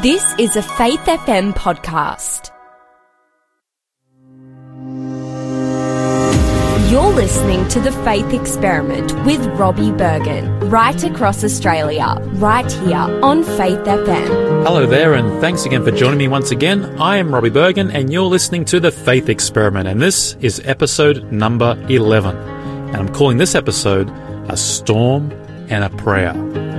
This is a Faith FM podcast. You're listening to The Faith Experiment with Robbie Berghan, right across Australia, right here on Faith FM. Hello there, and thanks again for joining me once again. I am Robbie Berghan, and you're listening to The Faith Experiment, and this is episode number 11. And I'm calling this episode A Storm and a Prayer.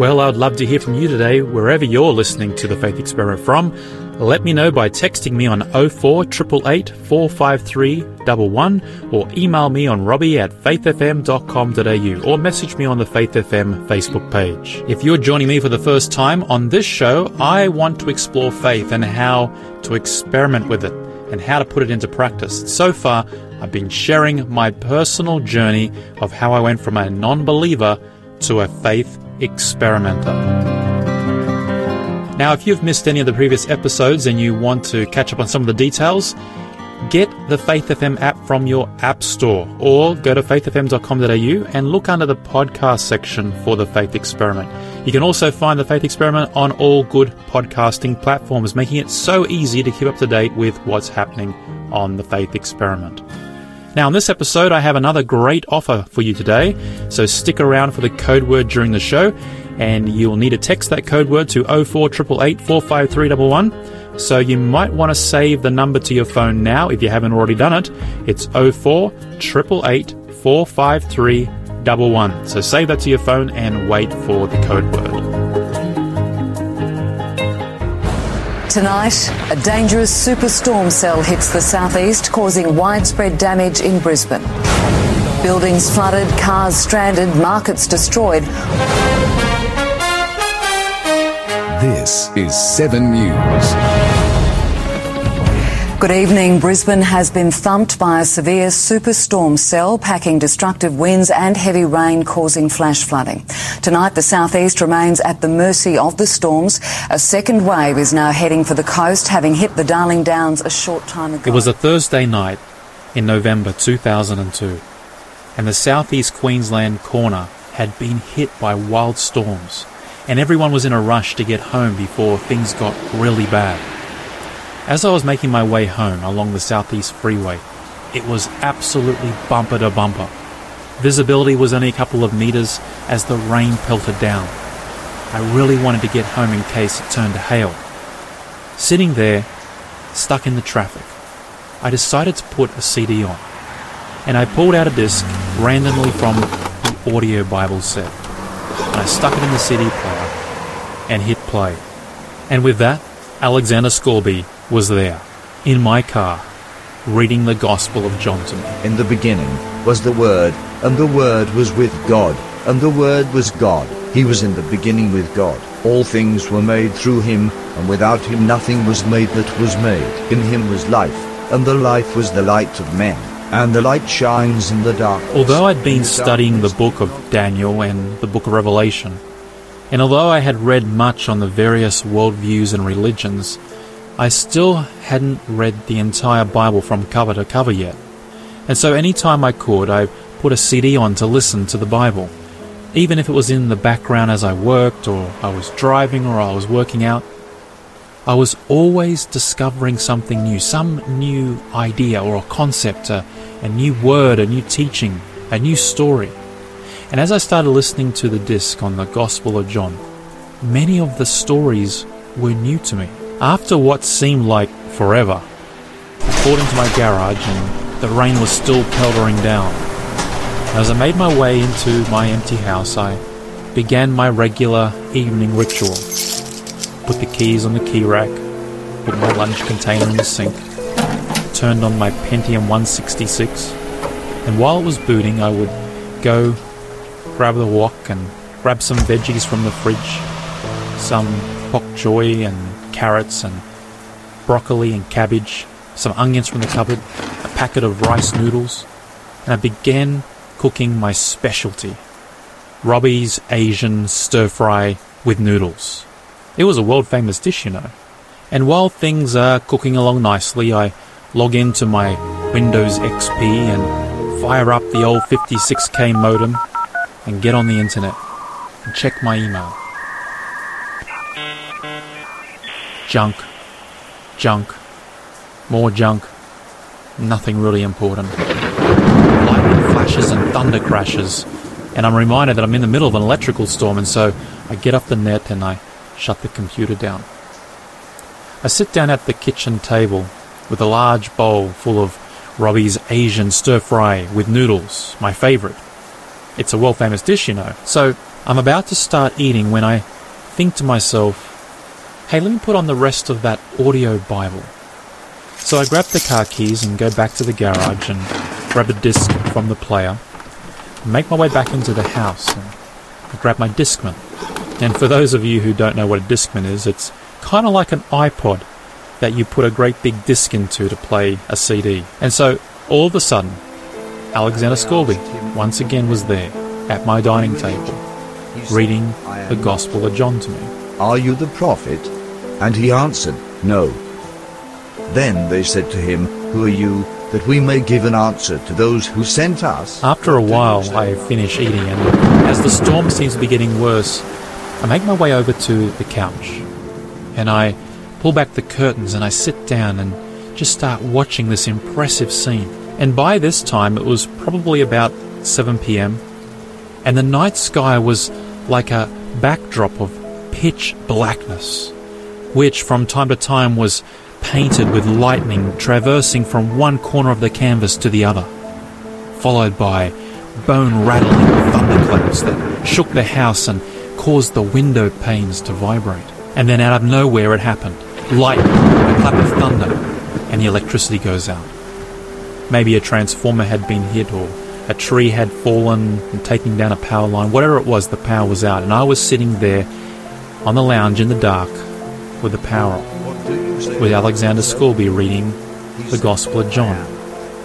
Well, I'd love to hear from you today, wherever you're listening to The Faith Experiment from. Let me know by texting me on 04 453 or email me on robbie at faithfm.com.au or message me on the Faith FM Facebook page. If you're joining me for the first time on this show, I want to explore faith and how to experiment with it and how to put it into practice. So far, I've been sharing my personal journey of how I went from a non-believer to a faith experimenter. Now, if you've missed any of the previous episodes and you want to catch up on some of the details, get the Faith FM app from your app store or go to faithfm.com.au and look under the podcast section for the Faith Experiment. You can also find the Faith Experiment on all good podcasting platforms, making it so easy to keep up to date with what's happening on the Faith Experiment. Now, in this episode, I have another great offer for you today, so stick around for the code word during the show, and you'll need to text that code word to 04888 45311. So you might want to save the number to your phone now if you haven't already done it. It's 04 888 45311. So save that to your phone and wait for the code word. Tonight, a dangerous superstorm cell hits the southeast, causing widespread damage in Brisbane. Buildings flooded, cars stranded, markets destroyed. This is 7 News. Good evening. Brisbane has been thumped by a severe superstorm cell, packing destructive winds and heavy rain causing flash flooding. Tonight, the southeast remains at the mercy of the storms. A second wave is now heading for the coast, having hit the Darling Downs a short time ago. It was a Thursday night in November 2002, and the southeast Queensland corner had been hit by wild storms, and everyone was in a rush to get home before things got really bad. As I was making my way home along the southeast freeway, it was absolutely bumper to bumper. Visibility was only a couple of meters as the rain pelted down. I really wanted to get home in case it turned to hail. Sitting there, stuck in the traffic, I decided to put a CD on, and I pulled out a disc randomly from the audio Bible set, and I stuck it in the CD player and hit play. And with that, Alexander Scourby was there, in my car, reading the Gospel of John to me. In the beginning was the Word, and the Word was with God, and the Word was God. He was in the beginning with God. All things were made through him, and without him nothing was made that was made. In him was life, and the life was the light of men. And the light shines in the darkness. Although I'd been the studying the book of Daniel and the book of Revelation, and although I had read much on the various worldviews and religions, I still hadn't read the entire Bible from cover to cover yet. And so anytime I could, I put a CD on to listen to the Bible. Even if it was in the background as I worked, or I was driving, or I was working out, I was always discovering something new, some new idea or a concept, a, a new word, a new teaching, a new story. And as I started listening to the disc on the Gospel of John, many of the stories were new to me. After what seemed like forever, I pulled into my garage and the rain was still peltering down. As I made my way into my empty house, I began my regular evening ritual. Put the keys on the key rack, put my lunch container in the sink, turned on my Pentium 166, and while it was booting, I would go grab the wok and grab some veggies from the fridge, some bok choy and carrots and broccoli and cabbage, some onions from the cupboard, a packet of rice noodles, and I began cooking my specialty, Robbie's Asian stir fry with noodles. It was a world famous dish, you know. And while things are cooking along nicely, I log into my Windows XP and fire up the old 56k modem and get on the internet and check my email. Junk, junk, more junk, nothing really important. Lightning flashes and thunder crashes, and I'm reminded that I'm in the middle of an electrical storm, and so I get off the net and I shut the computer down. I sit down at the kitchen table with a large bowl full of Robbie's Asian stir fry with noodles, my favourite. It's a world famous dish, you know. So I'm about to start eating when I think to myself, hey, let me put on the rest of that audio Bible. So I grab the car keys and go back to the garage and grab a disc from the player, make my way back into the house and grab my Discman. And for those of you who don't know what a Discman is, it's kind of like an iPod that you put a great big disc into to play a CD. And so all of a sudden, Alexander Scourby once again was there at my dining table, reading the Gospel of John to me. Are you the prophet? And he answered, No. Then they said to him, Who are you, that we may give an answer to those who sent us? After a while, I finish eating, and as the storm seems to be getting worse, I make my way over to the couch, and I pull back the curtains and I sit down and just start watching this impressive scene. And by this time, it was probably about 7 pm, and the night sky was like a backdrop of pitch blackness which from time to time was painted with lightning traversing from one corner of the canvas to the other, followed by bone rattling thunderclaps that shook the house and caused the window panes to vibrate. And then out of nowhere it happened. Lightning, a clap of thunder, and the electricity goes out. Maybe a transformer had been hit or a tree had fallen and taken down a power line. Whatever it was, the power was out. And I was sitting there on the lounge in the dark with the power with Alexander Scourby reading the Gospel of John.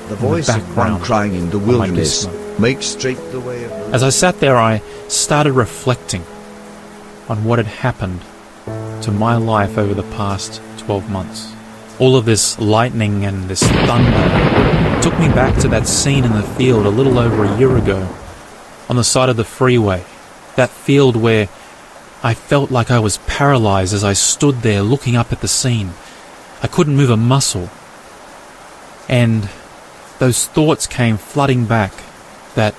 The voice the of one crying in the wilderness, make straight the way of the As I sat there, I started reflecting on what had happened to my life over the past 12 months. All of this lightning and this thunder took me back to that scene in the field a little over a year ago on the side of the freeway. That field where I felt like I was paralyzed as I stood there looking up at the scene. I couldn't move a muscle. And those thoughts came flooding back that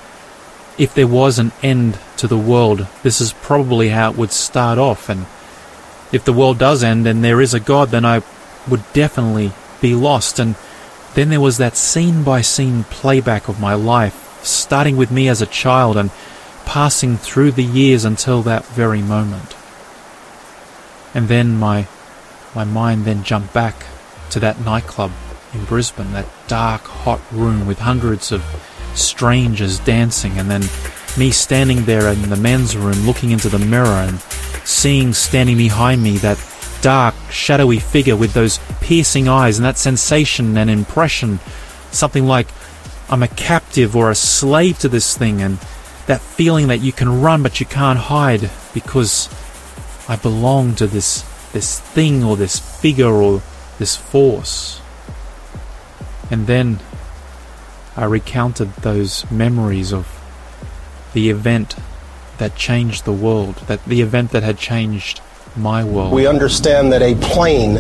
if there was an end to the world, this is probably how it would start off. And if the world does end and there is a God, then I would definitely be lost. And then there was that scene by scene playback of my life, starting with me as a child and passing through the years until that very moment. And then my my mind then jumped back to that nightclub in Brisbane, that dark, hot room with hundreds of strangers dancing, and then me standing there in the men's room looking into the mirror and seeing standing behind me that dark, shadowy figure with those piercing eyes and that sensation and impression, something like I'm a captive or a slave to this thing, and that feeling that you can run but you can't hide because I belong to this this thing or this figure or this force. And then I recounted those memories of the event that changed the world, that the event that had changed my world. We understand that a plane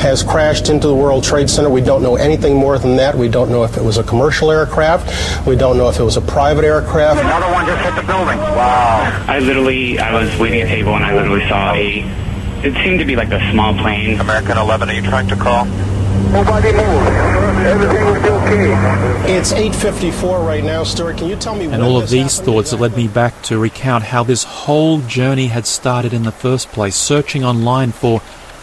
has crashed into the World Trade Center. We don't know anything more than that. We don't know if it was a commercial aircraft. We don't know if it was a private aircraft. Another one just hit the building. Wow. I literally, I was waiting at a table and I literally saw a, it seemed to be like a small plane. American 11, are you trying to call? Nobody moved. Everything was okay. It's 8:54 right now, Stuart. Can you tell me? What? And all of these happened thoughts that led me back to recount how this whole journey had started in the first place, searching online for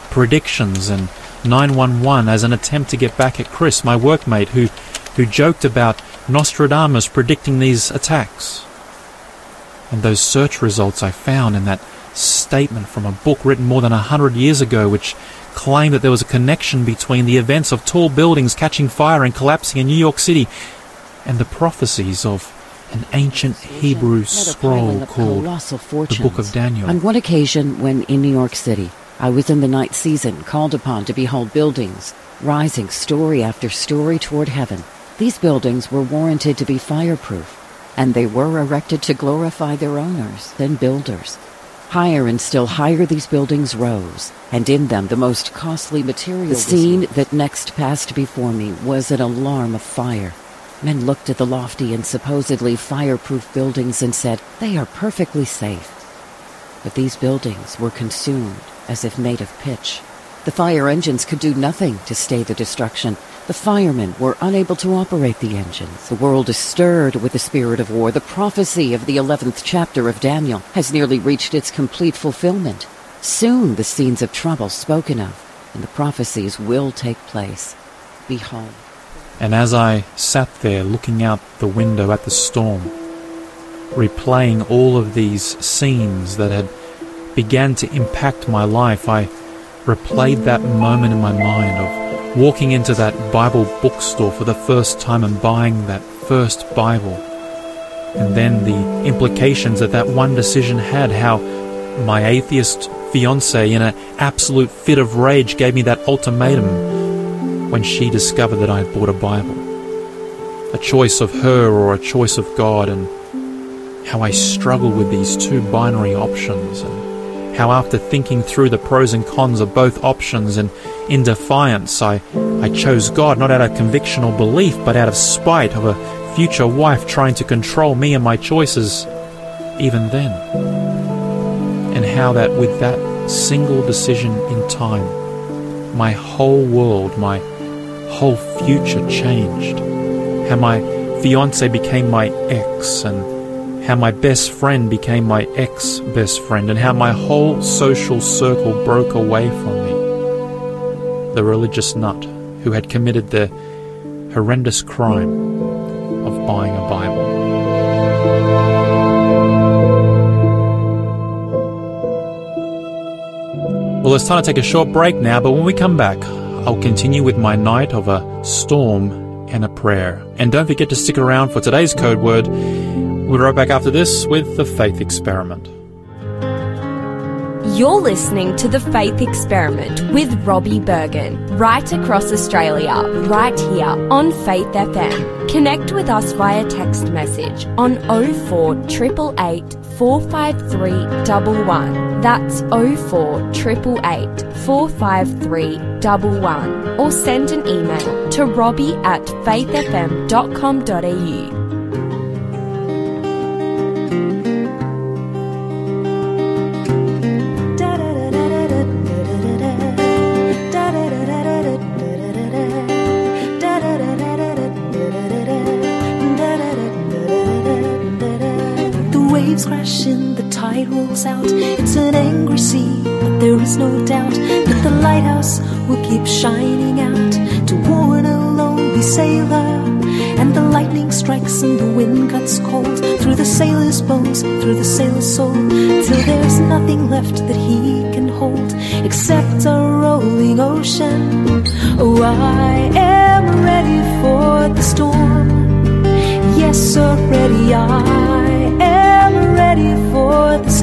predictions and 911 as an attempt to get back at Chris, my workmate, who, who joked about Nostradamus predicting these attacks. And those search results I found in that statement from a book written more than a hundred years ago, which claimed that there was a connection between the events of tall buildings catching fire and collapsing in New York City and the prophecies of an ancient Hebrew scroll called the Book of Daniel. On one occasion, when in New York City, I was in the night season, called upon to behold buildings rising story after story toward heaven. These buildings were warranted to be fireproof, and they were erected to glorify their owners and builders. Higher and still higher these buildings rose, and in them the most costly material. The scene that next passed before me was an alarm of fire. Men looked at the lofty and supposedly fireproof buildings and said, they are perfectly safe. But these buildings were consumed as if made of pitch. The fire engines could do nothing to stay the destruction. The firemen were unable to operate the engines. The world is stirred with the spirit of war. The prophecy of the 11th chapter of Daniel has nearly reached its complete fulfillment. Soon the scenes of trouble spoken of and the prophecies will take place. Behold. And as I sat there looking out the window at the storm, replaying all of these scenes that had began to impact my life, I replayed that moment in my mind of walking into that Bible bookstore for the first time and buying that first Bible. And then the implications that that one decision had, how my atheist fiance, in an absolute fit of rage, gave me that ultimatum when she discovered that I had bought a Bible. A choice of her or a choice of God, and how I struggled with these two binary options, and how after thinking through the pros and cons of both options and in defiance, I, I chose God not out of conviction or belief, but out of spite of a future wife trying to control me and my choices even then. And how that with that single decision in time, my whole world, my whole future changed. How my fiance became my ex and how my best friend became my ex best friend, and how my whole social circle broke away from me. The religious nut who had committed the horrendous crime of buying a Bible. Well, it's time to take a short break now, but when we come back, I'll continue with my night of a storm and a prayer. And don't forget to stick around for today's code word. We'll be right back after this with the Faith Experiment. You're listening to The Faith Experiment with Robbie Berghan, right across Australia, right here on Faith FM. Connect with us via text message on 04 888 453 111. That's 04 888 453 111. Or send an email to robbie at faithfm.com.au. The waves crash in, the tide rolls out. It's an angry sea, but there is no doubt that the lighthouse will keep shining out to warn a lonely sailor. And the lightning strikes and the wind cuts cold through the sailor's bones, through the sailor's soul, till there's nothing left that he can hold except a rolling ocean. Oh, I am ready for the storm. Yes, I am ready for the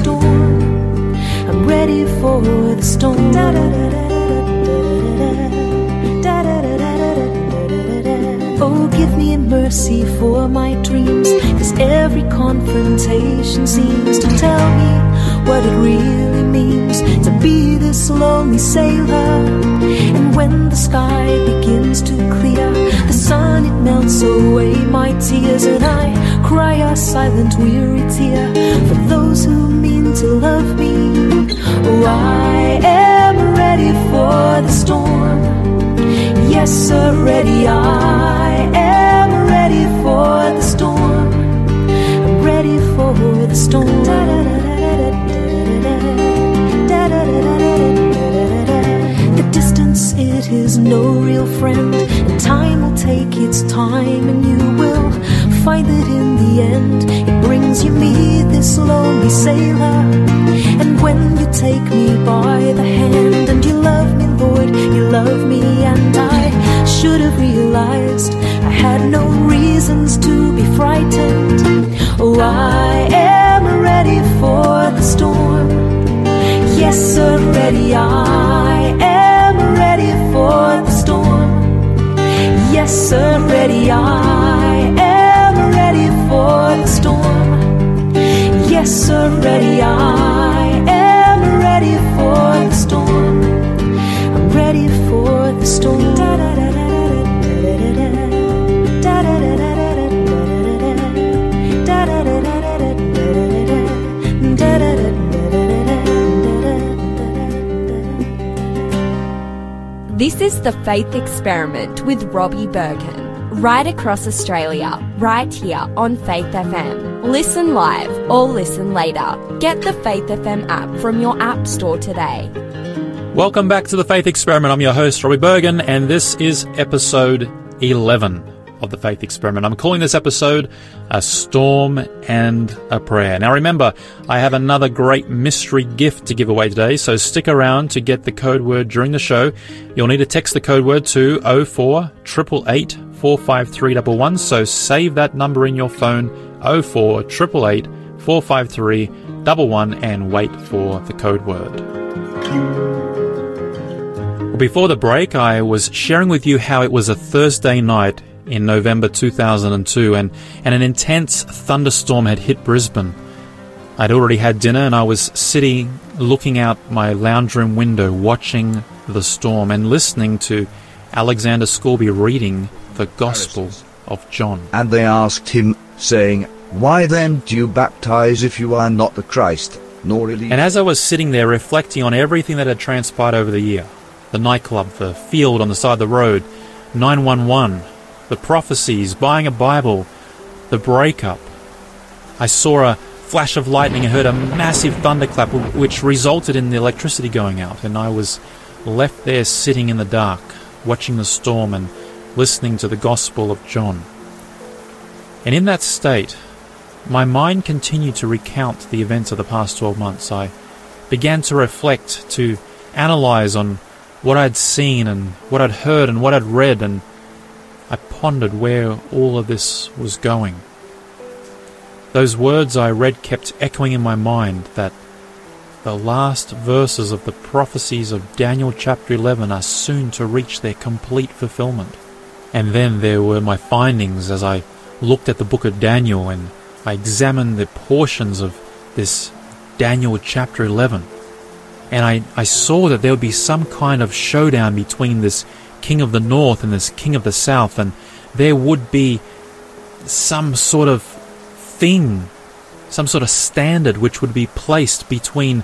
storm. I'm ready for the storm. Oh, give me mercy for my dreams, cause every confrontation seems to tell me what it really means to be this lonely sailor. And when the sky begins to clear, the sun it melts away my tears, and I cry a silent, weary tear for those who mean to love me. Oh, I am ready for the storm. Yes, already I am no real friend, and time will take its time, and you will find that in the end it brings you me, this lonely sailor. And when you take me by the hand and you love me, Lord, you love me, and I should have realized I had no reasons to be frightened. Oh, I am ready for the storm. Yes, already I Yes, already I am ready for the storm. Yes, already I is The Faith Experiment with Robbie Berghan, right across Australia, right here on Faith FM. Listen live or listen later. Get the Faith FM app from your app store today. Welcome back to the Faith Experiment. I'm your host, Robbie Berghan, and this is episode 11 of the Faith Experiment. I'm calling this episode A Storm and a Prayer. Now remember, I have another great mystery gift to give away today, so stick around to get the code word during the show. You'll need to text the code word to 04 888 45311, so save that number in your phone 04 888 453 11 and wait for the code word. Before the break, I was sharing with you how it was a Thursday night in November 2002 and, and an intense thunderstorm had hit Brisbane. I'd already had dinner and I was sitting looking out my lounge room window watching the storm and listening to Alexander Scourby reading the Gospel of John. And they asked him, saying, Why then do you baptize if you are not the Christ, nor really? And as I was sitting there reflecting on everything that had transpired over the year, the nightclub, the field on the side of the road, 911, the prophecies, buying a Bible, the breakup. I saw a flash of lightning and heard a massive thunderclap, which resulted in the electricity going out, and I was left there sitting in the dark, watching the storm and listening to the Gospel of John. And in that state, my mind continued to recount the events of the past 12 months. I began to reflect, to analyze on what I'd seen and what I'd heard and what I'd read, and I pondered where all of this was going. Those words I read kept echoing in my mind that the last verses of the prophecies of Daniel chapter 11 are soon to reach their complete fulfillment. And then there were my findings as I looked at the book of Daniel and I examined the portions of this Daniel chapter 11. And I, I saw that there would be some kind of showdown between this king of the north and this king of the south, and there would be some sort of thing, some sort of standard which would be placed between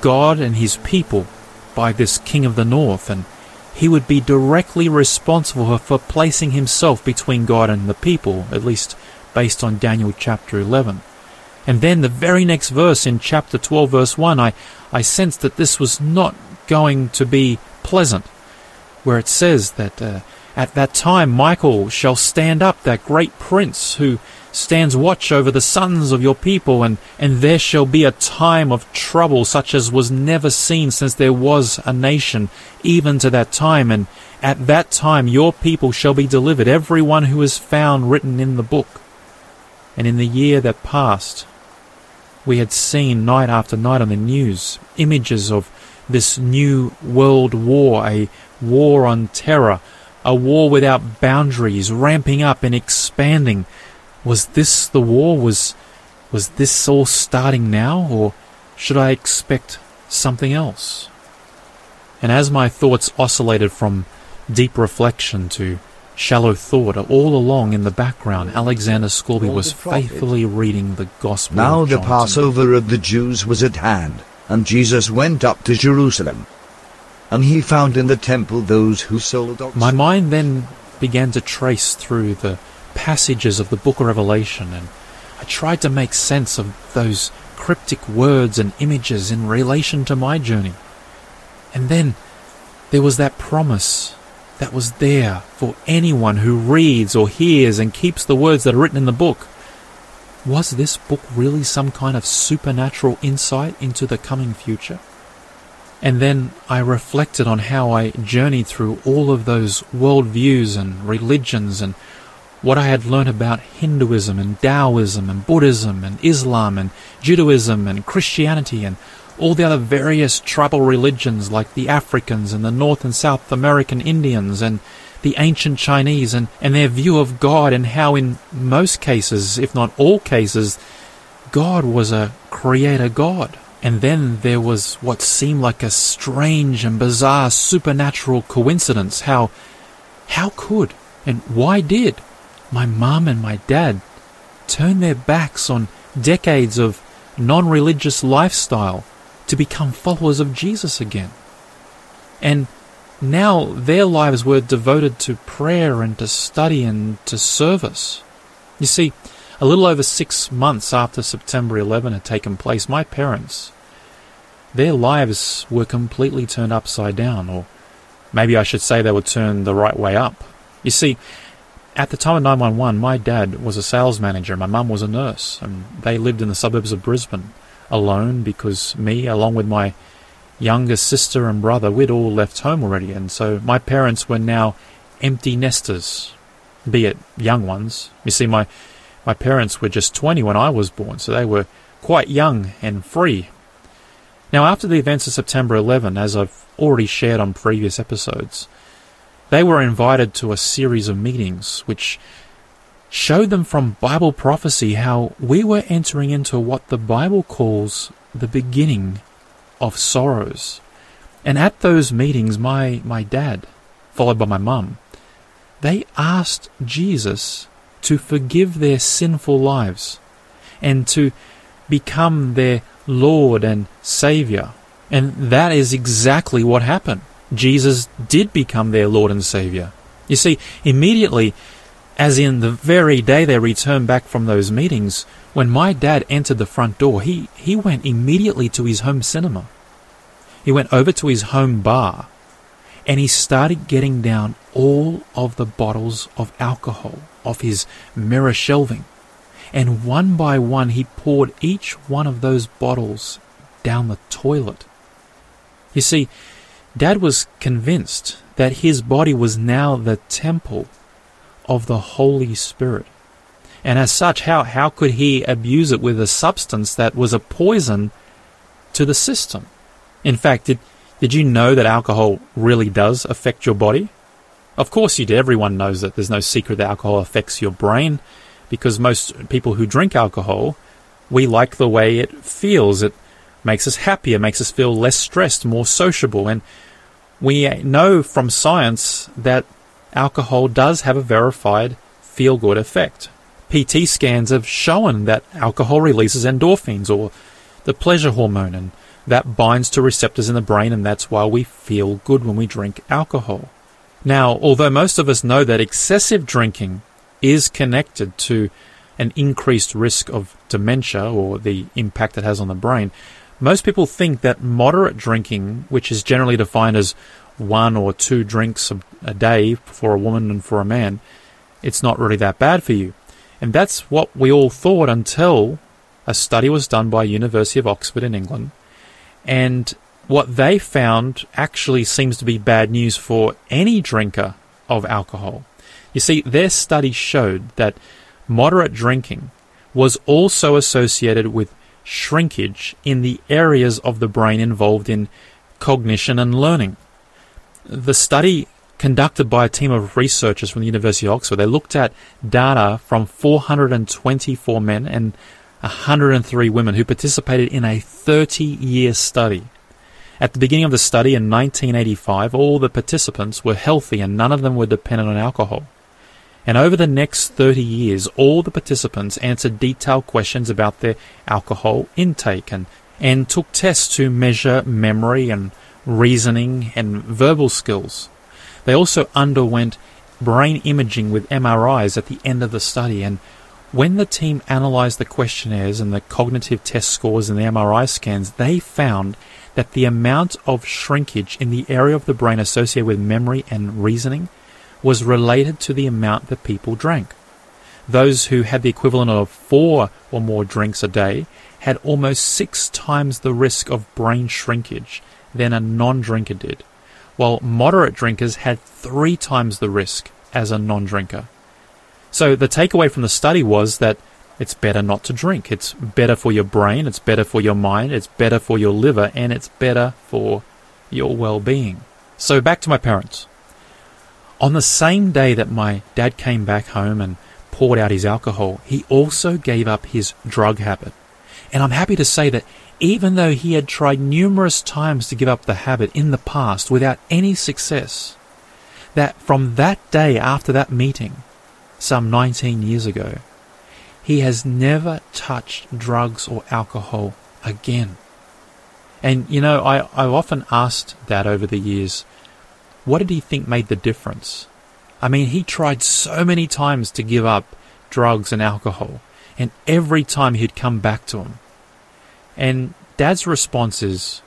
God and his people by this king of the north, and he would be directly responsible for placing himself between God and the people, at least based on Daniel chapter 11. And then the very next verse in chapter 12, verse 1, I, I sensed that this was not going to be pleasant, where it says that uh, at that time Michael shall stand up, that great prince who stands watch over the sons of your people, and, and there shall be a time of trouble such as was never seen since there was a nation, even to that time. And at that time your people shall be delivered, every one who is found written in the book. And in the year that passed, we had seen night after night on the news images of this new world war, a war on terror, a war without boundaries, ramping up and expanding. Was this the war? Was was this all starting now, or should I expect something else? And as my thoughts oscillated from deep reflection to shallow thought, all along in the background, Alexander Scourby was faithfully reading the Gospel. Now the. Passover of the Jews was at hand, and Jesus went up to Jerusalem. And he found in the temple those who sold oxen. My mind then began to trace through the passages of the book of Revelation, and I tried to make sense of those cryptic words and images in relation to my journey. And then there was that promise that was there for anyone who reads or hears and keeps the words that are written in the book. Was this book really some kind of supernatural insight into the coming future? And then I reflected on how I journeyed through all of those worldviews and religions and what I had learned about Hinduism and Taoism and Buddhism and Islam and Judaism and Christianity and all the other various tribal religions like the Africans and the North and South American Indians and the ancient Chinese and, and their view of God and how in most cases, if not all cases, God was a creator God. And then there was what seemed like a strange and bizarre supernatural coincidence. How, how could and why did my mum and my dad turn their backs on decades of non-religious lifestyle to become followers of Jesus again? And now their lives were devoted to prayer and to study and to service. You see, a little over six months after September 11 had taken place, my parents, their lives were completely turned upside down, or maybe I should say they were turned the right way up. You see, at the time of 911, my dad was a sales manager, my mum was a nurse, and they lived in the suburbs of Brisbane alone because me, along with my younger sister and brother, we'd all left home already, and so my parents were now empty nesters, be it young ones. You see, my, my parents were just 20 when I was born, so they were quite young and free. Now, after the events of September 11, as I've already shared on previous episodes, they were invited to a series of meetings which showed them from Bible prophecy how we were entering into what the Bible calls the beginning of sorrows. And at those meetings, my, my dad, followed by my mum, they asked Jesus to forgive their sinful lives and to become their Lord and Savior. And that is exactly what happened. Jesus did become their Lord and Savior. You see, immediately, as in the very day they returned back from those meetings, when my dad entered the front door, he, he went immediately to his home cinema. He went over to his home bar and he started getting down all of the bottles of alcohol off his mirror shelving. And one by one, he poured each one of those bottles down the toilet. You see, Dad was convinced that his body was now the temple of the Holy Spirit. And as such, how, how could he abuse it with a substance that was a poison to the system? In fact, did, did you know that alcohol really does affect your body? Of course you did. Everyone knows that there's no secret that alcohol affects your brain because most people who drink alcohol, we like the way it feels. It makes us happier, makes us feel less stressed, more sociable. And we know from science that alcohol does have a verified feel good effect. PT scans have shown that alcohol releases endorphins or the pleasure hormone, and that binds to receptors in the brain, and that's why we feel good when we drink alcohol. Now, although most of us know that excessive drinking is connected to an increased risk of dementia or the impact it has on the brain, most people think that moderate drinking, which is generally defined as one or two drinks a day for a woman and for a man, it's not really that bad for you. And that's what we all thought until a study was done by University of Oxford in England. And what they found actually seems to be bad news for any drinker of alcohol. You see, their study showed that moderate drinking was also associated with shrinkage in the areas of the brain involved in cognition and learning. The study conducted by a team of researchers from the University of Oxford. They looked at data from 424 men and 103 women who participated in a 30 year study. At the beginning of the study in 1985, all the participants were healthy and none of them were dependent on alcohol. And over the next 30 years, all the participants answered detailed questions about their alcohol intake and, and took tests to measure memory and reasoning and verbal skills. They also underwent brain imaging with MRIs at the end of the study, and when the team analyzed the questionnaires and the cognitive test scores and the MRI scans, they found that the amount of shrinkage in the area of the brain associated with memory and reasoning was related to the amount that people drank. Those who had the equivalent of four or more drinks a day had almost six times the risk of brain shrinkage than a non drinker did while moderate drinkers had three times the risk as a non drinker. So the takeaway from the study was that it's better not to drink. It's better for your brain, it's better for your mind, it's better for your liver, and it's better for your well being. So back to my parents. On the same day that my dad came back home and poured out his alcohol, he also gave up his drug habit. And I'm happy to say that even though he had tried numerous times to give up the habit in the past without any success, that from that day after that meeting, some 19 years ago, he has never touched drugs or alcohol again. And you know, I, I've often asked that over the years, what did he think made the difference? I mean, he tried so many times to give up drugs and alcohol, and every time he'd come back to them. And Dad's response is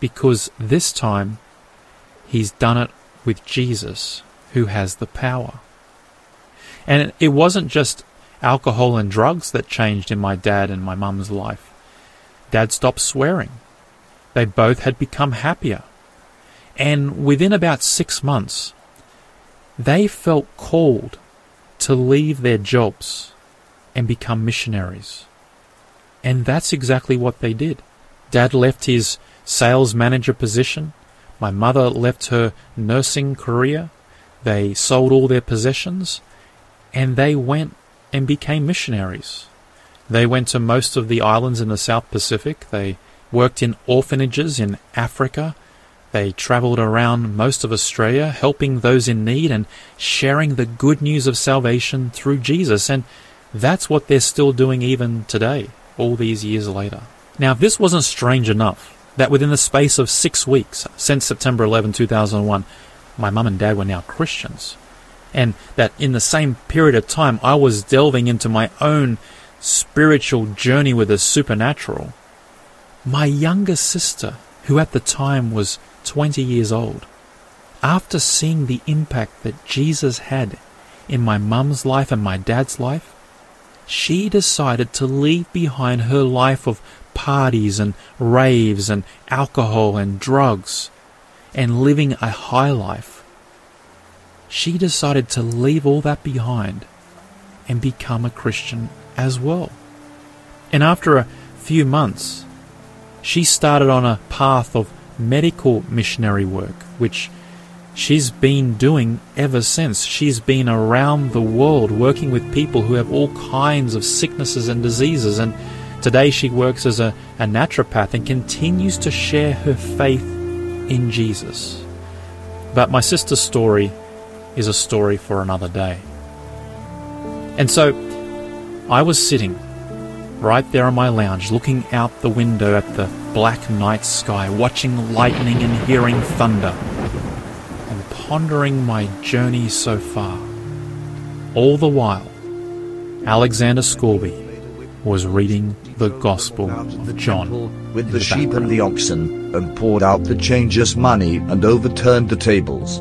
because this time he's done it with Jesus, who has the power. And it wasn't just alcohol and drugs that changed in my dad and my mum's life. Dad stopped swearing. They both had become happier. And within about six months, they felt called to leave their jobs and become missionaries. And that's exactly what they did. Dad left his sales manager position. My mother left her nursing career. They sold all their possessions and they went and became missionaries. They went to most of the islands in the South Pacific. They worked in orphanages in Africa. They traveled around most of Australia, helping those in need and sharing the good news of salvation through Jesus. And that's what they're still doing even today, all these years later. Now, this wasn't strange enough, that within the space of six weeks, since September 11, 2001, my mum and dad were now Christians, and that in the same period of time I was delving into my own spiritual journey with the supernatural, my younger sister, who at the time was 20 years old, after seeing the impact that Jesus had in my mum's life and my dad's life, she decided to leave behind her life of parties and raves and alcohol and drugs and living a high life. She decided to leave all that behind and become a Christian as well. And after a few months, she started on a path of medical missionary work, which she's been doing ever since. She's been around the world working with people who have all kinds of sicknesses and diseases. And today she works as a, a naturopath and continues to share her faith in Jesus. But my sister's story is a story for another day. And so I was sitting right there on my lounge, looking out the window at the black night sky, watching lightning and hearing thunder, pondering my journey so far. All the while, Alexander Scourby was reading the Gospel of John with the sheep and the oxen, and poured out the changers' money and overturned the tables.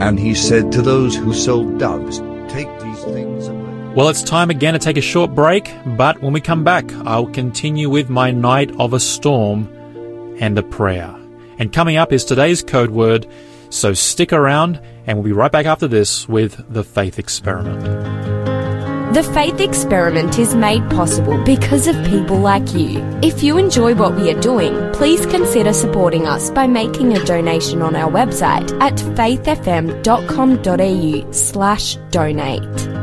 And he said to those who sold doves, Take these things away. Well, it's time again to take a short break, but when we come back, I'll continue with my night of a storm and a prayer. And coming up is today's code word, so stick around and we'll be right back after this with the faith experiment. The Faith Experiment is made possible because of people like you. If you enjoy what we are doing, please consider supporting us by making a donation on our website at faithfm.com.au slash donate.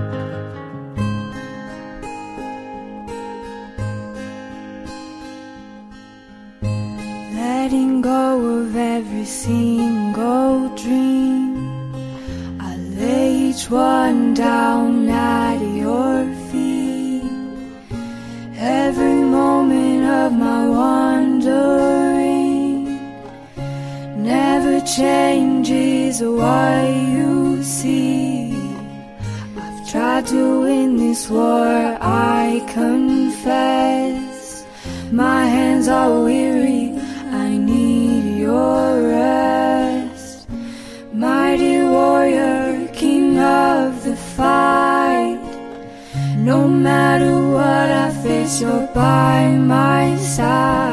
Go of every single dream. I lay each one down at your feet. Every moment of my wandering Never changes what you see. I've tried to win this war, I confess. My hands are weary, need your rest. Mighty warrior, king of the fight. No matter what I face, you're by my side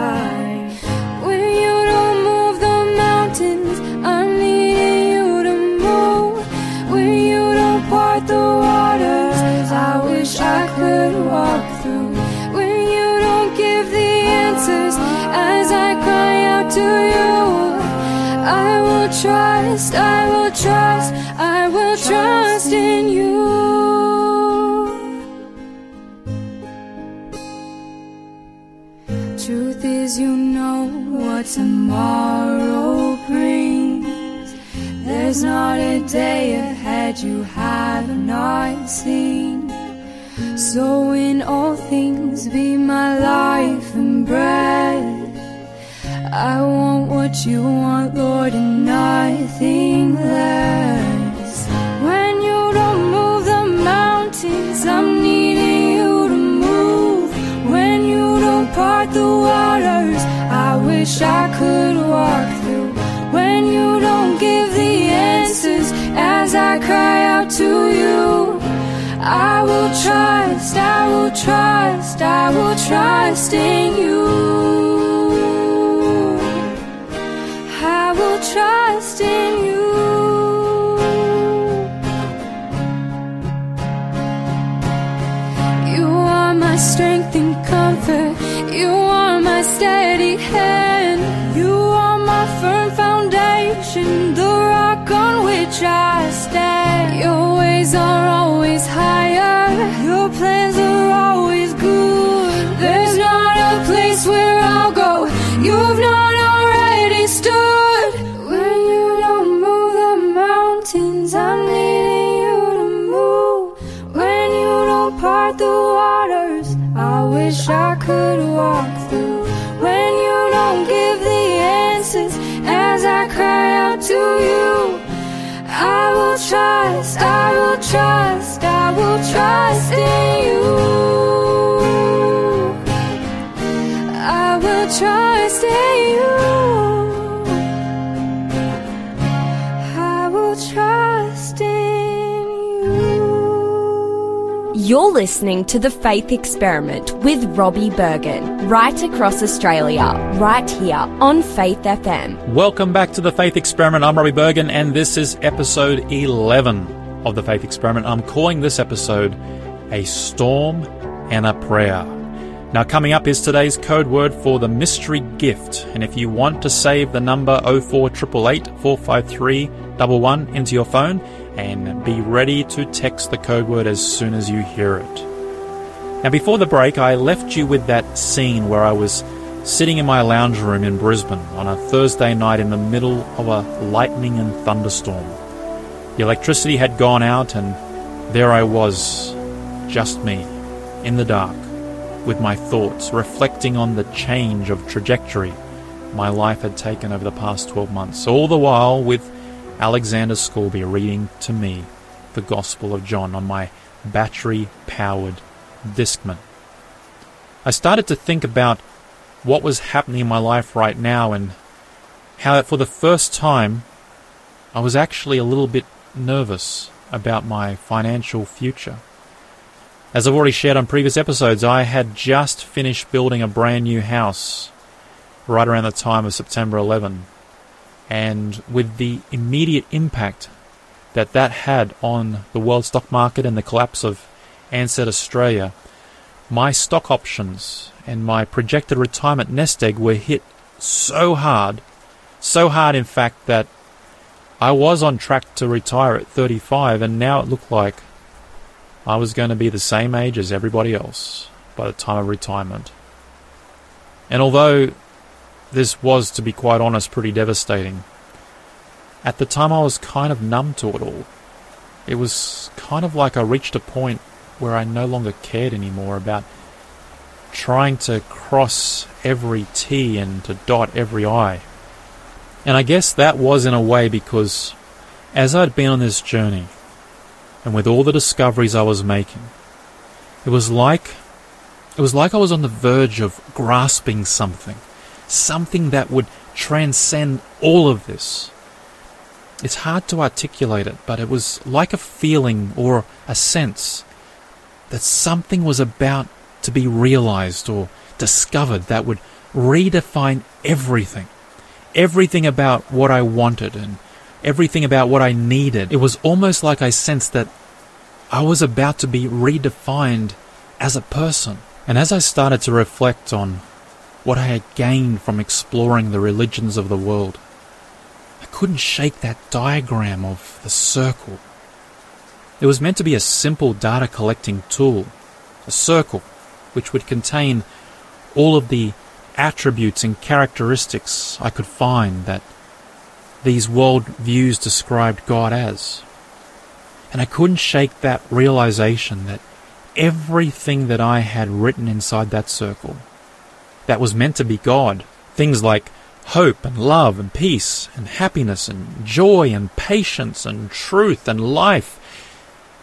I will trust, I will trust, I will trust in you. Truth is, you know what tomorrow brings. There's not a day ahead you have not seen. So, in all things, be my life and breath. I want what you want, Lord, and nothing less. When you don't move the mountains, I'm needing you to move. When you don't part the waters, I wish I could walk through. When you don't give the answers as I cry out to you, I will trust, I will trust, I will trust in you. You're listening to The Faith Experiment with Robbie Berghan, right across Australia, right here on Faith FM. Welcome back to the Faith Experiment. I'm Robbie Berghan, and this is episode 11 of the Faith Experiment. I'm calling this episode A Storm and a Prayer. Now, coming up is today's code word for the mystery gift. And if you want to save the number 04888 453 11 into your phone, and be ready to text the code word as soon as you hear it. Now, before the break, I left you with that scene where I was sitting in my lounge room in Brisbane on a Thursday night in the middle of a lightning and thunderstorm. The electricity had gone out, and there I was, just me, in the dark, with my thoughts reflecting on the change of trajectory my life had taken over the past 12 months, all the while with Alexander Scourby reading to me the Gospel of John on my battery powered Discman. I started to think about what was happening in my life right now and how for the first time I was actually a little bit nervous about my financial future. As I've already shared on previous episodes, I had just finished building a brand new house right around the time of September 11. And with the immediate impact that that had on the world stock market and the collapse of Ansett Australia, my stock options and my projected retirement nest egg were hit so hard, so hard in fact that I was on track to retire at 35 and now it looked like I was going to be the same age as everybody else by the time of retirement. And although this was, to be quite honest, pretty devastating, at the time I was kind of numb to it all. It was kind of like I reached a point where I no longer cared anymore about trying to cross every T and to dot every I. And I guess that was in a way because as I'd been on this journey, and with all the discoveries I was making, it was like it was like I was on the verge of grasping something, something that would transcend all of this. It's hard to articulate it, but it was like a feeling or a sense that something was about to be realized or discovered that would redefine everything. Everything about what I wanted and everything about what I needed. It was almost like I sensed that I was about to be redefined as a person. And as I started to reflect on what I had gained from exploring the religions of the world, I couldn't shake that diagram of the circle. It was meant to be a simple data collecting tool, a circle which would contain all of the attributes and characteristics I could find that these world views described God as. And I couldn't shake that realization that everything that I had written inside that circle, that was meant to be God, things like hope and love and peace and happiness and joy and patience and truth and life.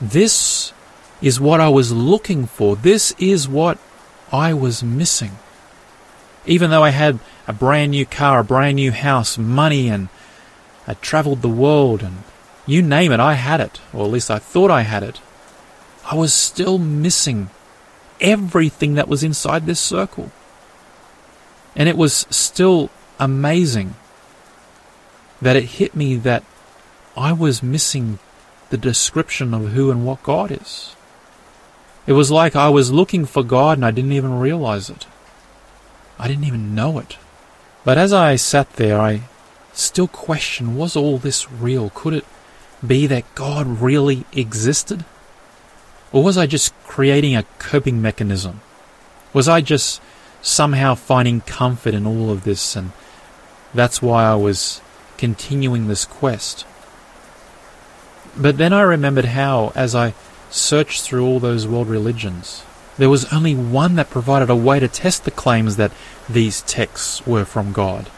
This is what I was looking for. This is what I was missing. Even though I had a brand new car, a brand new house, money, and I traveled the world, and you name it, I had it, or at least I thought I had it. I was still missing everything that was inside this circle. And it was still amazing that it hit me that I was missing the description of who and what God is. It was like I was looking for God and I didn't even realize it. I didn't even know it. But as I sat there, I still questioned was all this real? Could it be that God really existed? Or was I just creating a coping mechanism? Was I just somehow finding comfort in all of this and that's why I was continuing this quest. But then I remembered how, as I searched through all those world religions, there was only one that provided a way to test the claims that these texts were from God.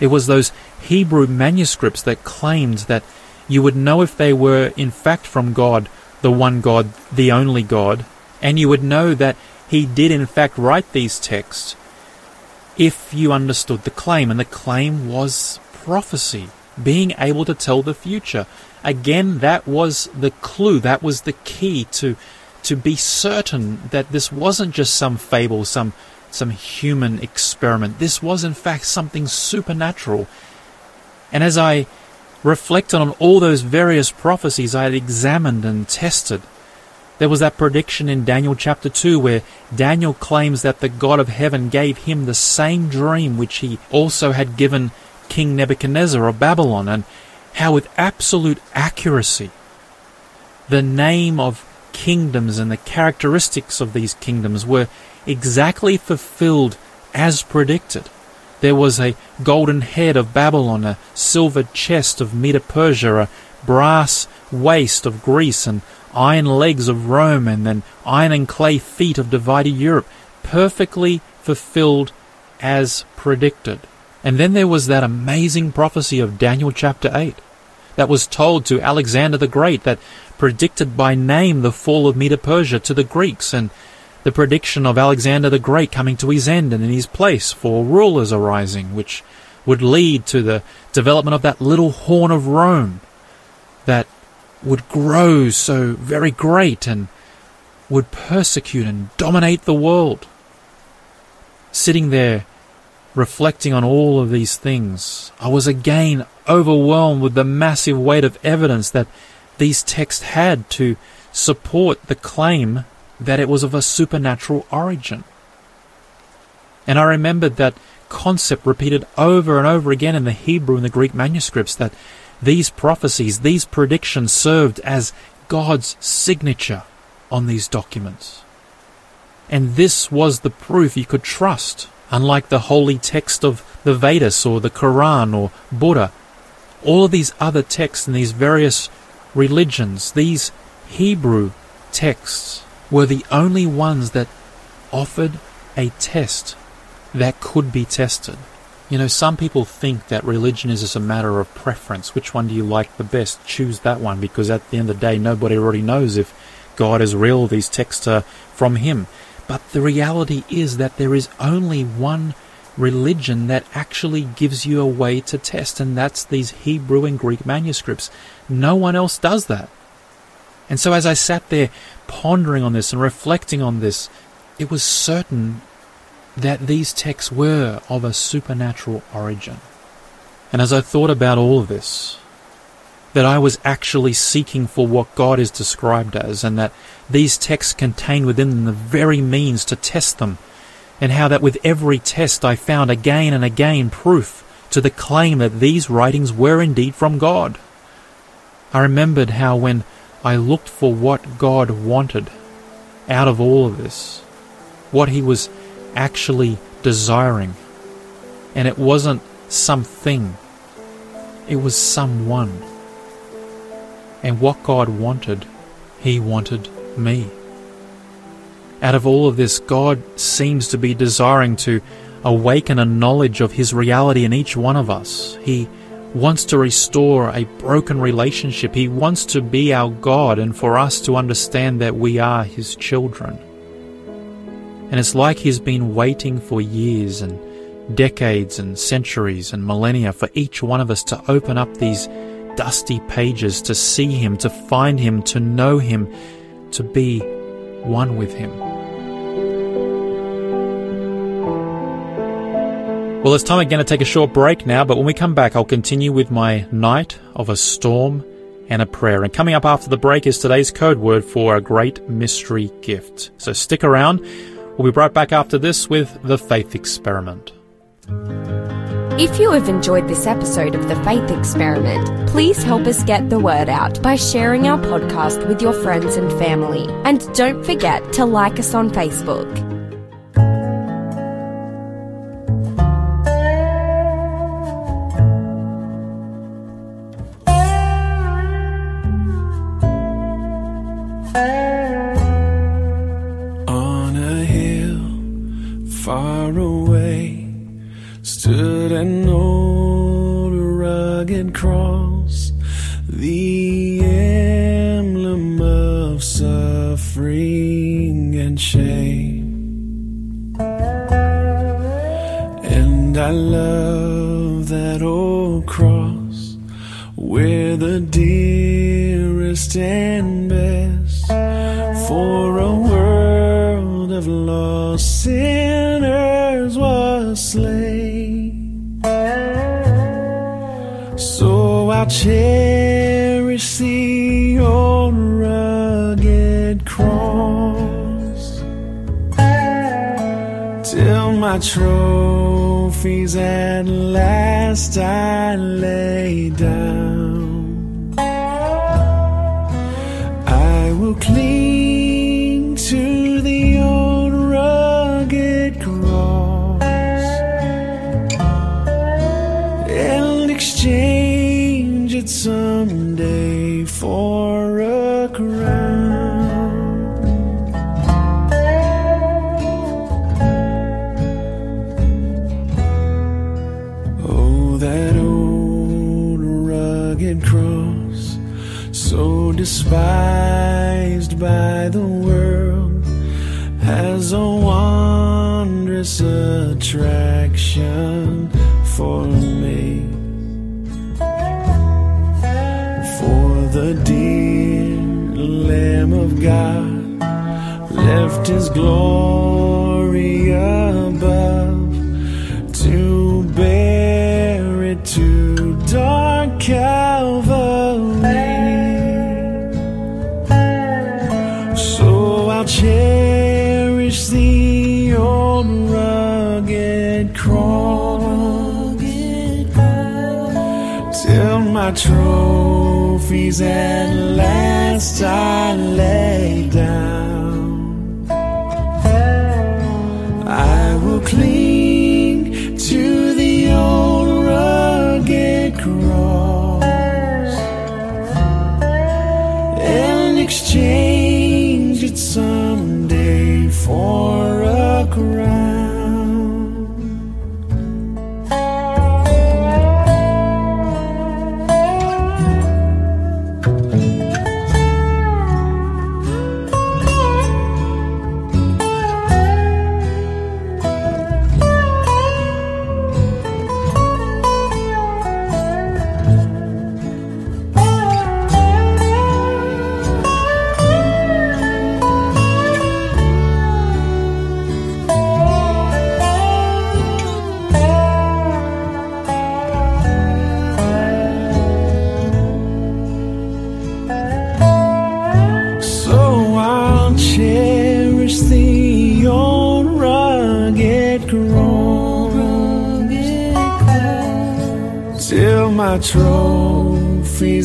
It was those Hebrew manuscripts that claimed that you would know if they were in fact from God, the one God, the only God, and you would know that He did in fact write these texts if you understood the claim, and the claim was prophecy, being able to tell the future. Again, that was the clue, that was the key to to be certain that this wasn't just some fable, some some human experiment. This was in fact something supernatural. And as I reflected on all those various prophecies I had examined and tested, there was that prediction in Daniel chapter 2 where Daniel claims that the God of heaven gave him the same dream which he also had given King Nebuchadnezzar of Babylon, and how with absolute accuracy the name of kingdoms and the characteristics of these kingdoms were exactly fulfilled as predicted. There was a golden head of Babylon, a silver chest of Medo Persia, a brass waist of Greece, and iron legs of Rome, and then iron and clay feet of divided Europe, perfectly fulfilled as predicted. And then there was that amazing prophecy of Daniel chapter 8 that was told to Alexander the Great that predicted by name the fall of Medo Persia to the Greeks and the prediction of Alexander the Great coming to his end and in his place four rulers arising, which would lead to the development of that little horn of Rome that would grow so very great and would persecute and dominate the world. Sitting there, reflecting on all of these things, I was again overwhelmed with the massive weight of evidence that these texts had to support the claim that it was of a supernatural origin. And I remembered that concept repeated over and over again in the Hebrew and the Greek manuscripts that these prophecies, these predictions served as God's signature on these documents. And this was the proof you could trust, unlike the holy text of the Vedas or the Quran or Buddha. All of these other texts in these various religions, these Hebrew texts, were the only ones that offered a test that could be tested. You know, some people think that religion is just a matter of preference. Which one do you like the best? Choose that one because at the end of the day, nobody already knows if God is real, these texts are from Him. But the reality is that there is only one religion that actually gives you a way to test, and that's these Hebrew and Greek manuscripts. No one else does that. And so as I sat there pondering on this and reflecting on this, it was certain that these texts were of a supernatural origin. And as I thought about all of this, that I was actually seeking for what God is described as, and that these texts contain within them the very means to test them, and how that with every test I found again and again proof to the claim that these writings were indeed from God. I remembered how when I looked for what God wanted out of all of this, what He was actually desiring. And it wasn't something, it was someone. And what God wanted, He wanted me. Out of all of this, God seems to be desiring to awaken a knowledge of His reality in each one of us. He wants to restore a broken relationship. He wants to be our God and for us to understand that we are His children. And it's like He's been waiting for years and decades and centuries and millennia for each one of us to open up these dusty pages, to see Him, to find Him, to know Him, to be one with Him. Well, it's time again to take a short break now, but when we come back, I'll continue with my night of a storm and a prayer. And coming up after the break is today's code word for a great mystery gift. So stick around. We'll be right back after this with the faith experiment. If you have enjoyed this episode of The Faith Experiment, please help us get the word out by sharing our podcast with your friends and family. And don't forget to like us on Facebook. An old rugged cross, the emblem of suffering and shame. And I love that old cross where the dearest and best I'll cherish the old rugged cross till my trophies at last I lay down. Attraction for me. For the dear Lamb of God left his glory trophies at last I lay down.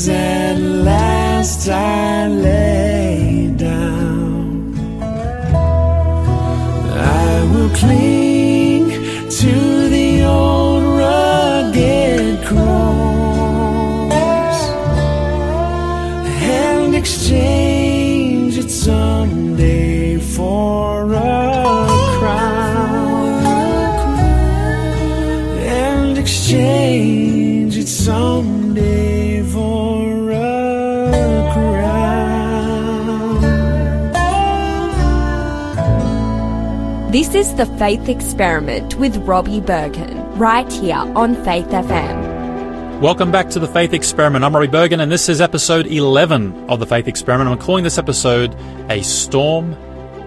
At last I This is the Faith Experiment with Robbie Berghan, right here on Faith FM. Welcome back to the Faith Experiment. I'm Robbie Berghan, and this is episode 11 of the Faith Experiment. I'm calling this episode A Storm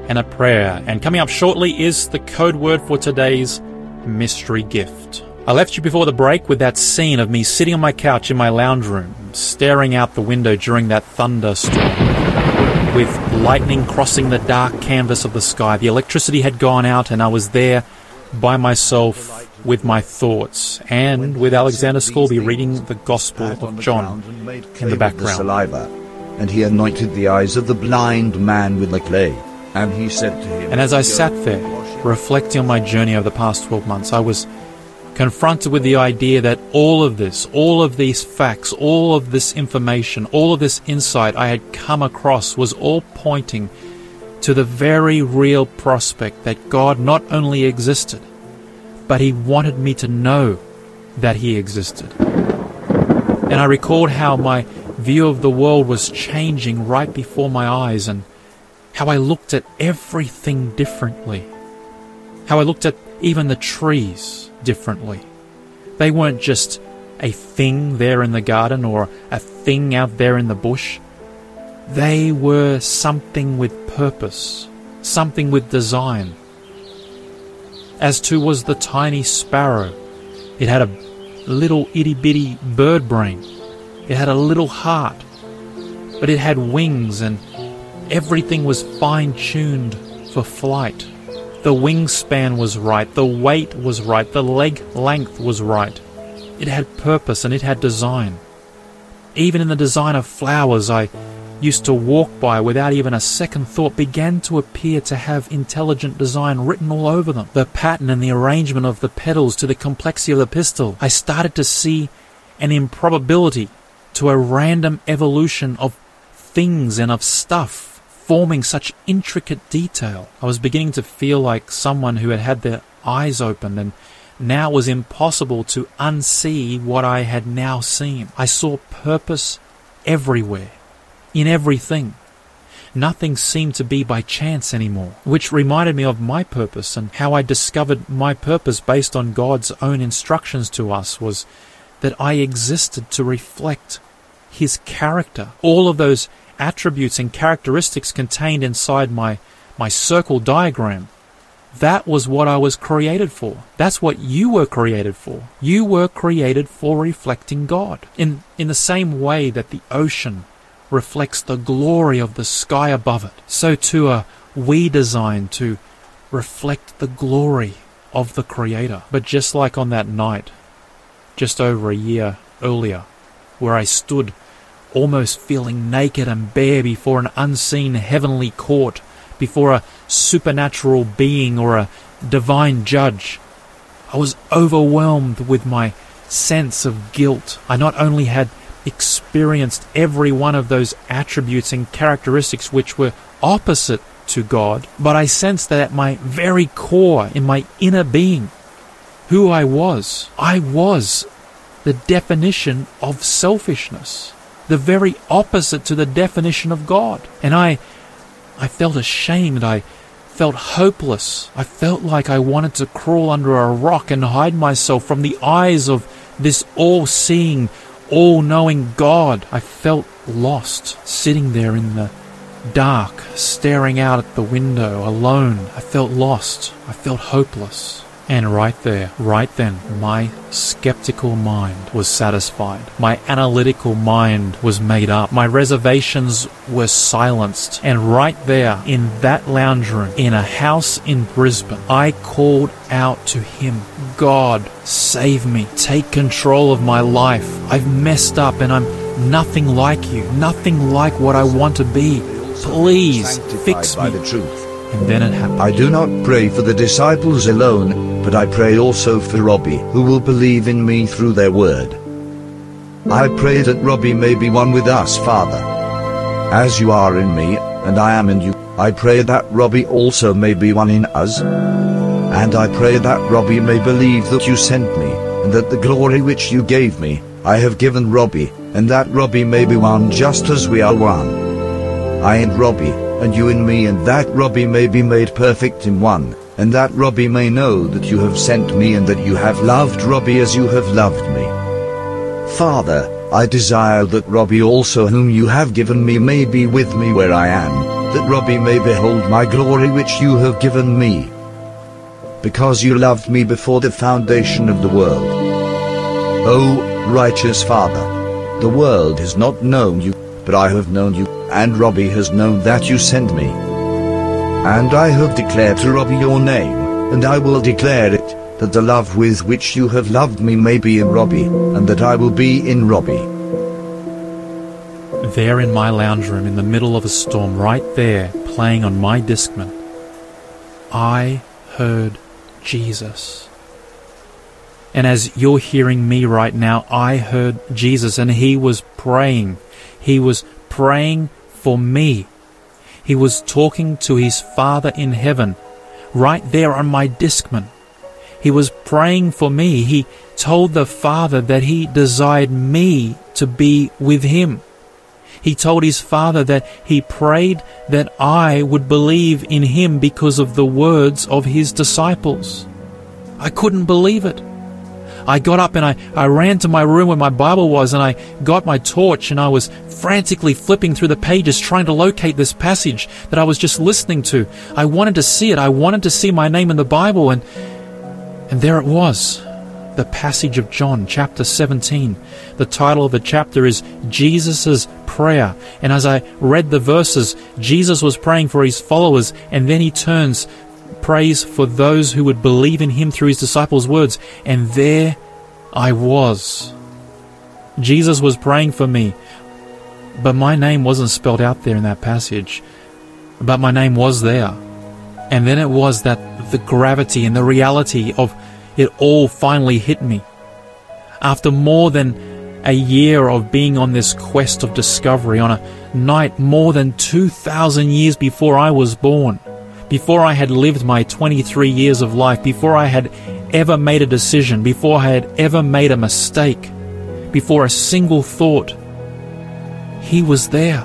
and a Prayer. And coming up shortly is the code word for today's mystery gift. I left you before the break with that scene of me sitting on my couch in my lounge room, staring out the window during that thunderstorm, with lightning crossing the dark canvas of the sky. The electricity had gone out, and I was there by myself with my thoughts, and with Alexander Scourby reading the Gospel of John in the background. saliva, and he anointed the eyes of the blind man with the clay. And he said to him, And as I sat there, reflecting on my journey over the past 12 months, I was confronted with the idea that all of this, all of these facts, all of this information, all of this insight I had come across was all pointing to the very real prospect that God not only existed, but He wanted me to know that He existed. And I recalled how my view of the world was changing right before my eyes and how I looked at everything differently. How I looked at even the trees differently. They weren't just a thing there in the garden or a thing out there in the bush. They were something with purpose, something with design. As too was the tiny sparrow. It had a little itty bitty bird brain. It had a little heart. But it had wings and everything was fine tuned for flight. The wingspan was right, the weight was right, the leg length was right. It had purpose and it had design. Even in the design of flowers I used to walk by without even a second thought began to appear to have intelligent design written all over them. The pattern and the arrangement of the petals to the complexity of the pistil. I started to see an improbability to a random evolution of things and of stuff forming such intricate detail. I was beginning to feel like someone who had had their eyes opened and now was impossible to unsee what I had now seen. I saw purpose everywhere, in everything. Nothing seemed to be by chance anymore, which reminded me of my purpose and how I discovered my purpose based on God's own instructions to us was that I existed to reflect His character. All of those attributes and characteristics contained inside my, my circle diagram. That was what I was created for. That's what you were created for. You were created for reflecting God. In, in the same way that the ocean reflects the glory of the sky above it, so too are we designed to reflect the glory of the Creator. But just like on that night, just over a year earlier, where I stood almost feeling naked and bare before an unseen heavenly court, before a supernatural being or a divine judge. I was overwhelmed with my sense of guilt. I not only had experienced every one of those attributes and characteristics which were opposite to God, but I sensed that at my very core, in my inner being, who I was, I was the definition of selfishness the very opposite to the definition of God. And I, I felt ashamed. I felt hopeless. I felt like I wanted to crawl under a rock and hide myself from the eyes of this all seeing, all knowing God. I felt lost, sitting there in the dark, staring out at the window, alone. I felt lost. I felt hopeless. And right there, right then, my skeptical mind was satisfied. My analytical mind was made up. My reservations were silenced. And right there, in that lounge room, in a house in Brisbane, I called out to him, God, save me. Take control of my life. I've messed up and I'm nothing like you, nothing like what I want to be. Please fix me. And then it happened. I do not pray for the disciples alone, but I pray also for Robbie, who will believe in me through their word. I pray that Robbie may be one with us, Father. As you are in me, and I am in you, I pray that Robbie also may be one in us. And I pray that Robbie may believe that you sent me, and that the glory which you gave me, I have given Robbie, and that Robbie may be one just as we are one. I and Robbie, and you and me, and that Robbie may be made perfect in one, and that Robbie may know that you have sent me and that you have loved Robbie as you have loved me. Father, I desire that Robbie also whom you have given me may be with me where I am, that Robbie may behold my glory which you have given me. Because you loved me before the foundation of the world. O righteous Father, the world has not known you, but I have known you, and Robbie has known that you sent me. And I have declared to Robbie your name, and I will declare it, that the love with which you have loved me may be in Robbie, and that I will be in Robbie. There in my lounge room in the middle of a storm, right there, playing on my Discman, I heard Jesus. And as you're hearing me right now, I heard Jesus and he was praying. He was praying for me. He was talking to his Father in heaven, right there on my Discman. He was praying for me. He told the Father that he desired me to be with him. He told his Father that he prayed that I would believe in him because of the words of his disciples. I couldn't believe it. I got up and I, I ran to my room where my Bible was and I got my torch and I was frantically flipping through the pages trying to locate this passage that I was just listening to. I wanted to see it. I wanted to see my name in the Bible and and there it was. The passage of John, chapter 17. The title of the chapter is Jesus' Prayer. And as I read the verses, Jesus was praying for his followers, and then he turns, prays for those who would believe in him through his disciples' words. And there I was. Jesus was praying for me, but my name wasn't spelled out there in that passage. But my name was there. And then it was that the gravity and the reality of it all finally hit me. After more than a year of being on this quest of discovery, on a night more than 2,000 years before I was born, before I had lived my 23 years of life, before I had ever made a decision, before I had ever made a mistake, before a single thought, He was there.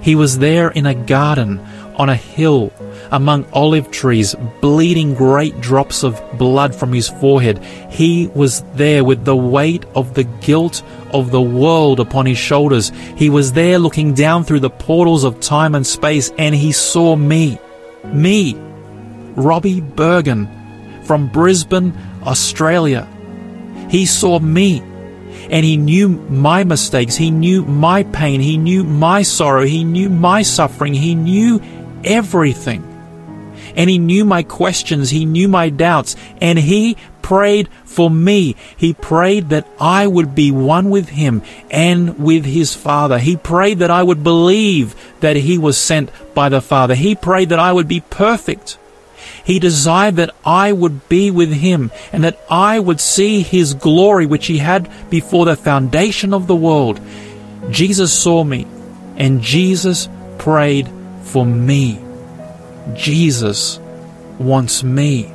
He was there in a garden, on a hill, among olive trees, bleeding great drops of blood from his forehead. He was there with the weight of the guilt of the world upon his shoulders. He was there looking down through the portals of time and space, and he saw me. Me, Robbie Berghan, from Brisbane, Australia. He saw me and he knew my mistakes. He knew my pain. He knew my sorrow. He knew my suffering. He knew everything. And he knew my questions. He knew my doubts. And he prayed for me. He prayed that I would be one with him and with his Father. He prayed that I would believe that he was sent by the Father. He prayed that I would be perfect. He desired that I would be with him and that I would see his glory which he had before the foundation of the world. Jesus saw me and Jesus prayed for me. Jesus wants me.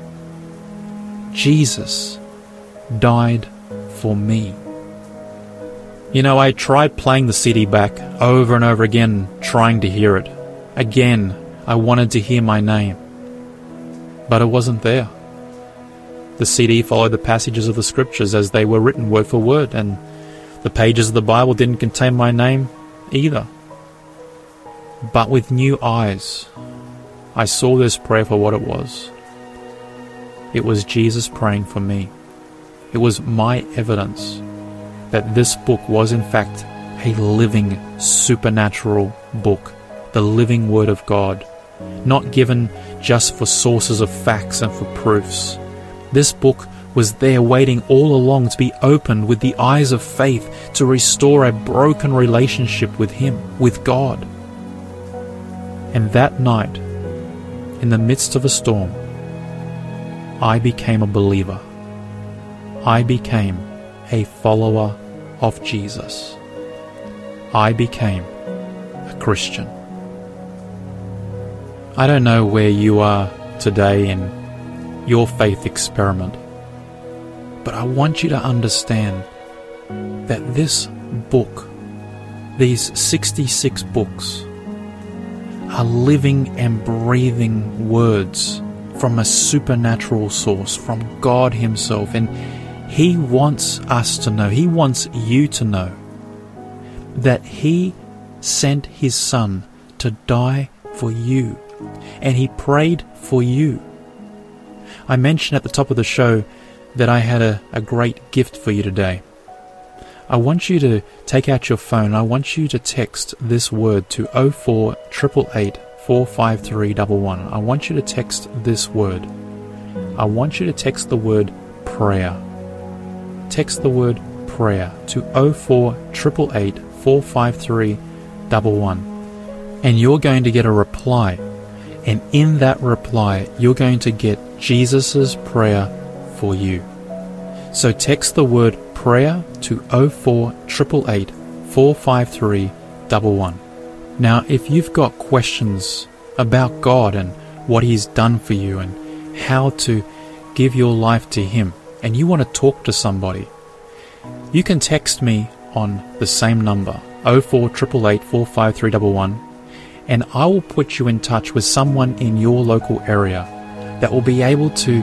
Jesus died for me. You know, I tried playing the CD back over and over again, trying to hear it. Again, I wanted to hear my name. But it wasn't there. The CD followed the passages of the scriptures as they were written word for word, and the pages of the Bible didn't contain my name either. But with new eyes, I saw this prayer for what it was. It was Jesus praying for me. It was my evidence that this book was, in fact, a living, supernatural book, the living Word of God, not given just for sources of facts and for proofs. This book was there waiting all along to be opened with the eyes of faith to restore a broken relationship with Him, with God. And that night, in the midst of a storm, I became a believer. I became a follower of Jesus. I became a Christian. I don't know where you are today in your faith experiment, but I want you to understand that this book, these 66 books, are living and breathing words from a supernatural source, from God Himself. And He wants us to know, He wants you to know that He sent His Son to die for you. And He prayed for you. I mentioned at the top of the show that I had a, a great gift for you today. I want you to take out your phone. I want you to text this word to 04 45311. I want you to text this word. I want you to text the word prayer. Text the word prayer to 04 45311. And you're going to get a reply. And in that reply, you're going to get Jesus' prayer for you. So text the word prayer to 04 453 11. Now, if you've got questions about God and what He's done for you and how to give your life to Him, and you want to talk to somebody, you can text me on the same number 04 453 and I will put you in touch with someone in your local area that will be able to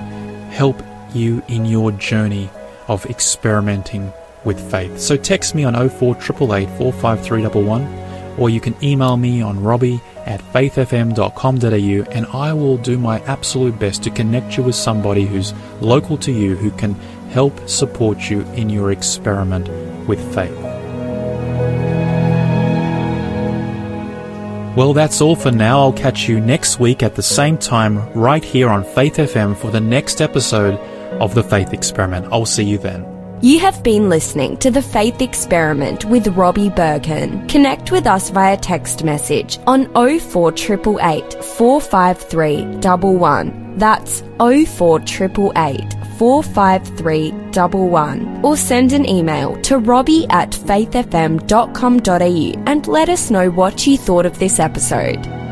help you in your journey of experimenting with faith. So text me on 04 453 or you can email me on robbie at faithfm.com.au and I will do my absolute best to connect you with somebody who's local to you who can help support you in your experiment with faith. Well, that's all for now. I'll catch you next week at the same time right here on Faith FM for the next episode of The Faith Experiment. I'll see you then. You have been listening to The Faith Experiment with Robbie Berghan. Connect with us via text message on 04888 453 11. That's 04888 45311 or send an email to robbie at faithfm.com.au and let us know what you thought of this episode.